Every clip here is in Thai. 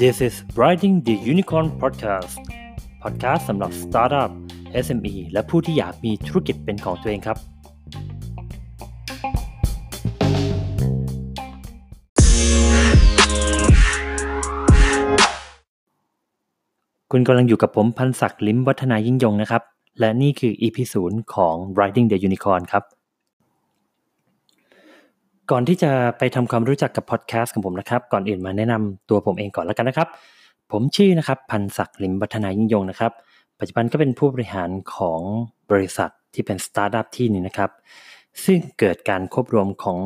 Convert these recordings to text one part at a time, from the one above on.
This is Writing the Unicorn Podcast Podcast สำหรับ Startup SME และผู้ที่อยากมีธุรกิจเป็นของตัวเองครับ คุณกำลังอยู่กับผมพันศักดิ์ลิมวัฒนายิ่งยงนะครับ และนี่คือ EP 0 ของ Writing the Unicorn ครับ ก่อนที่จะไปทำความรู้จักกับพอดแคสต์ของผมนะครับ ก่อนอื่นมาแนะนำตัวผมเองก่อนแล้วกันนะครับ ผมชื่อนะครับพันศักดิ์ลิมวัฒนายิ่งยงนะครับ ปัจจุบันก็เป็นผู้บริหารของบริษัทที่เป็นสตาร์ทอัพที่นี้นะครับ ซึ่งเกิดการควบรวมของ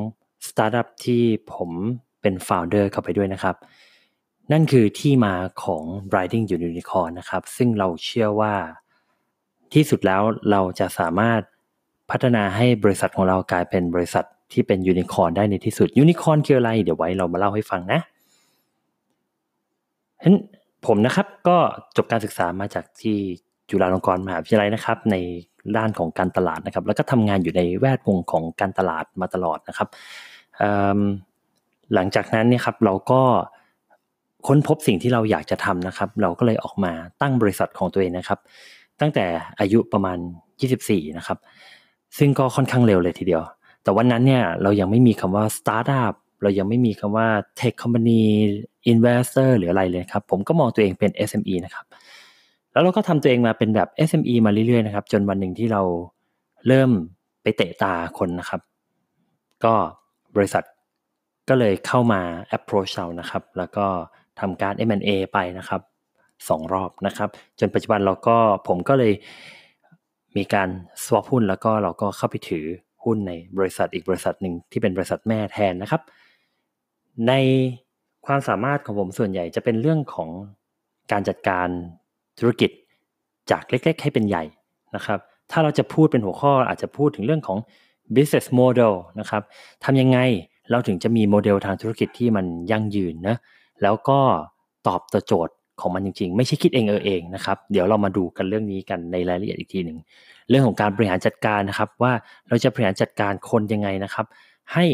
สตาร์ทอัพที่ผมเป็นฟ o u เดอร์เข้าไปด้วยนะครับ นั่นคือที่มาของ Riding Unicorn นะครับ ซึ่งเราเชื่อว่าที่สุดแล้วเราจะสามารถพัฒนาให้บริษัทของเรากลายเป็นบริษัท ที่เป็นยูนิคอร์ได้ในที่สุดยูนิคอร์คืออะไร เดี๋ยวไว้เรามาเล่าให้ฟังนะฉะนั้นผมนะครับก็จบการศึกษามาจากที่จุฬาลงกรณ์มหาวิทยาลัยนะครับ ในด้านของการตลาดนะครับ แล้วก็ทำงานอยู่ในแวดวงของการตลาดมาตลอดนะครับหลังจากนั้นเนี่ยครับเราก็ค้นพบสิ่งที่เราอยากจะทำนะครับ เราก็เลยออกมาตั้งบริษัทของตัวเองนะครับ ตั้งแต่อายุประมาณ 24 นะครับ ซึ่งก็ค่อนข้างเร็วเลยทีเดียว แต่วันนั้นเนี่ยเรายังไม่มีคำว่าสตาร์ทอัพเรายังไม่มีคำว่า Tech Company Investor หรืออะไรเลยครับ ผมก็มองตัวเองเป็น SME นะครับ แล้วเราก็ทำตัวเองมาเป็นแบบ SME มาเรื่อยๆนะครับ จนวันหนึ่งที่เราเริ่มไปเตะตาคนนะครับ ก็บริษัทก็เลยเข้ามา approach เรานะครับ แล้วก็ทำการ M&A ไปนะครับสองรอบนะครับ จนปัจจุบันเราก็ผมก็เลยมีการ swap หุ้นแล้วก็เราก็เข้าไปถือ หุ้นในบริษัทอีกบริษัทหนึ่งที่เป็นบริษัทแม่แทนนะครับ ในความสามารถของผมส่วนใหญ่จะเป็นเรื่องของการจัดการธุรกิจจากเล็ก ๆ ให้เป็นใหญ่นะครับ ถ้าเราจะพูดเป็นหัวข้ออาจจะพูดถึงเรื่องของ business model นะครับทำยังไงเราถึงจะมีโมเดลทางธุรกิจที่มันยั่งยืนนะแล้วก็ตอบโจทย์ ของมันจริงๆ ไม่ใช่คิดเองเออเองนะครับ เดี๋ยวเรามาดูกันเรื่องนี้กันในรายละเอียดอีกทีหนึ่งเรื่องของการบริหารจัดการนะครับ ว่าเราจะบริหารจัดการคนยังไงนะครับ ให้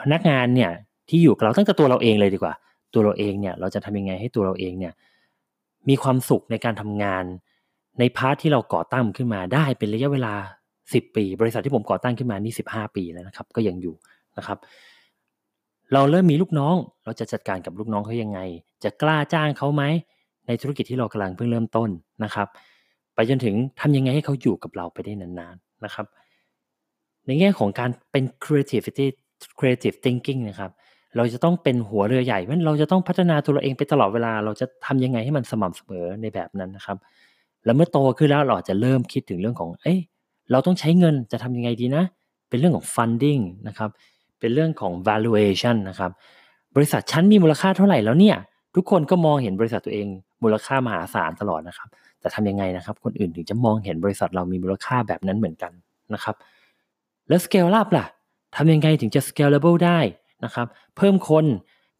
พนักงานเนี่ยที่อยู่กับเราตั้งแต่ตัวเราเองเลยดีกว่า ตัวเราเองเนี่ยเราจะทำยังไงให้ตัวเราเองเนี่ยมีความสุขในการทำงาน ในพาร์ทที่เราก่อตั้งขึ้นมาได้เป็นระยะเวลา 10 ปี บริษัทที่ผมก่อตั้งขึ้นมานี่15 ปีแล้วนะครับ ก็ยังอยู่นะครับ เราเริ่มมีลูกน้อง เราจะจัดการกับลูกน้องเขายังไง จะกล้าจ้างเขาไหมในธุรกิจที่เรากำลังเพิ่งเริ่มต้นนะครับ ไปจนถึงทำยังไงให้เขาอยู่กับเราไปได้นานๆนะครับ ในแง่ของการเป็น creativity creative thinking นะครับเราจะต้องเป็นหัวเรือใหญ่เพราะเราจะต้องพัฒนาตัวเราเองไปตลอดเวลา เราจะทำยังไงให้มันสม่ำเสมอในแบบนั้นนะครับ แล้วเมื่อโตขึ้นแล้วเราจะเริ่มคิดถึงเรื่องของ เอ้ย เราต้องใช้เงินจะทำยังไงดีนะ เป็นเรื่องของ funding นะครับ เป็นเรื่องของ valuation นะครับ บริษัทชั้นมีมูลค่าเท่าไหร่แล้วเนี่ย ทุกคนก็มองเห็นบริษัทตัวเองมูลค่ามหาศาลตลอดนะครับ แต่ทำยังไงนะครับ คนอื่นถึงจะมองเห็นบริษัทเรามีมูลค่าแบบนั้นเหมือนกันนะครับ แล้ว scale up ล่ะทำยังไงถึงจะ scalable ได้นะครับ เพิ่มคน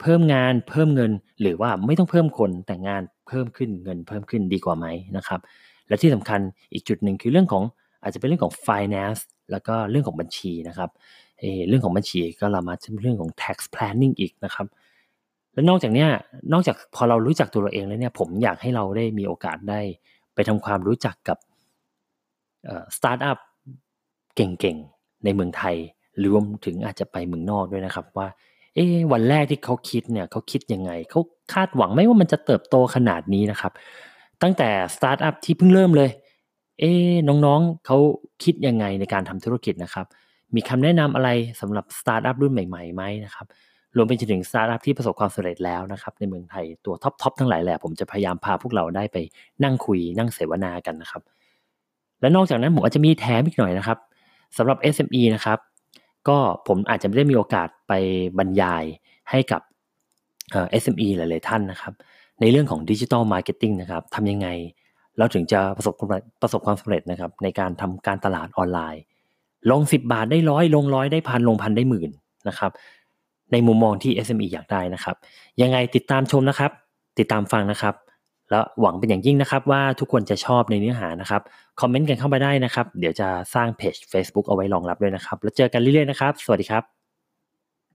เพิ่มงาน เพิ่มเงิน หรือว่าไม่ต้องเพิ่มคนแต่งานเพิ่มขึ้นเงินเพิ่มขึ้นดีกว่าไหมนะครับ และที่สำคัญอีกจุดหนึ่งคือเรื่องของอาจจะเป็นเรื่องของ finance แล้วก็เรื่องของบัญชีนะครับ เรื่องของบัญชีก็เรามาเรื่องของ tax planning อีกนะครับ และนอกจากเนี้ยนอกจากพอเรารู้จักตัวเราเองแล้วเนี่ยผมอยากให้เราได้มีโอกาสได้ไปทำความรู้จักกับสตาร์ทอัพเก่งๆ ในเมืองไทยรวมถึงอาจจะไปเมืองนอกด้วยนะครับว่าเอ๊วันแรกที่เขาคิดเนี่ยเขาคิดยังไงเขาคาดหวังไหมว่ามันจะเติบโตขนาดนี้นะครับ ตั้งแต่สตาร์ทอัพที่เพิ่งเริ่มเลย เอ๊น้องๆเขาคิดยังไงในการทำธุรกิจนะครับ มีคำแนะนำอะไรสำหรับสตาร์ทอัพรุ่นใหม่ๆไหมนะครับรวมไปจนถึงสตาร์ทอัพที่ประสบความสำเร็จแล้วนะครับในเมืองไทยตัวท็อปๆทั้งหลายแหละผมจะพยายามพาพวกเราได้ไปนั่งคุยนั่งเสวนากันนะครับ และนอกจากนั้นผมอาจจะมีแถมอีกหน่อยนะครับสำหรับ SME นะครับ ก็ผมอาจจะไม่ได้มีโอกาสไปบรรยายให้กับเอ่อ SME หลายๆท่านนะครับ ในเรื่องของ digital marketing นะครับทำยังไง เราถึงจะประสบประสบความสำเร็จนะครับ ในการทำการตลาดออนไลน์ ลง 10 บาทได้ร้อยลงร้อยได้พันลงพันได้หมื่นนะครับในมุมมองที่ SME อยากได้นะครับ ยังไงติดตามชมนะครับ ติดตามฟังนะครับ แล้วหวังเป็นอย่างยิ่งนะครับ ว่าทุกคนจะชอบในเนื้อหานะครับคอมเมนต์กันเข้ามาได้นะครับ เดี๋ยวจะสร้างเพจ Facebook เอาไว้รองรับด้วยนะครับ แล้วเจอกันเรื่อยๆนะครับ สวัสดีครับ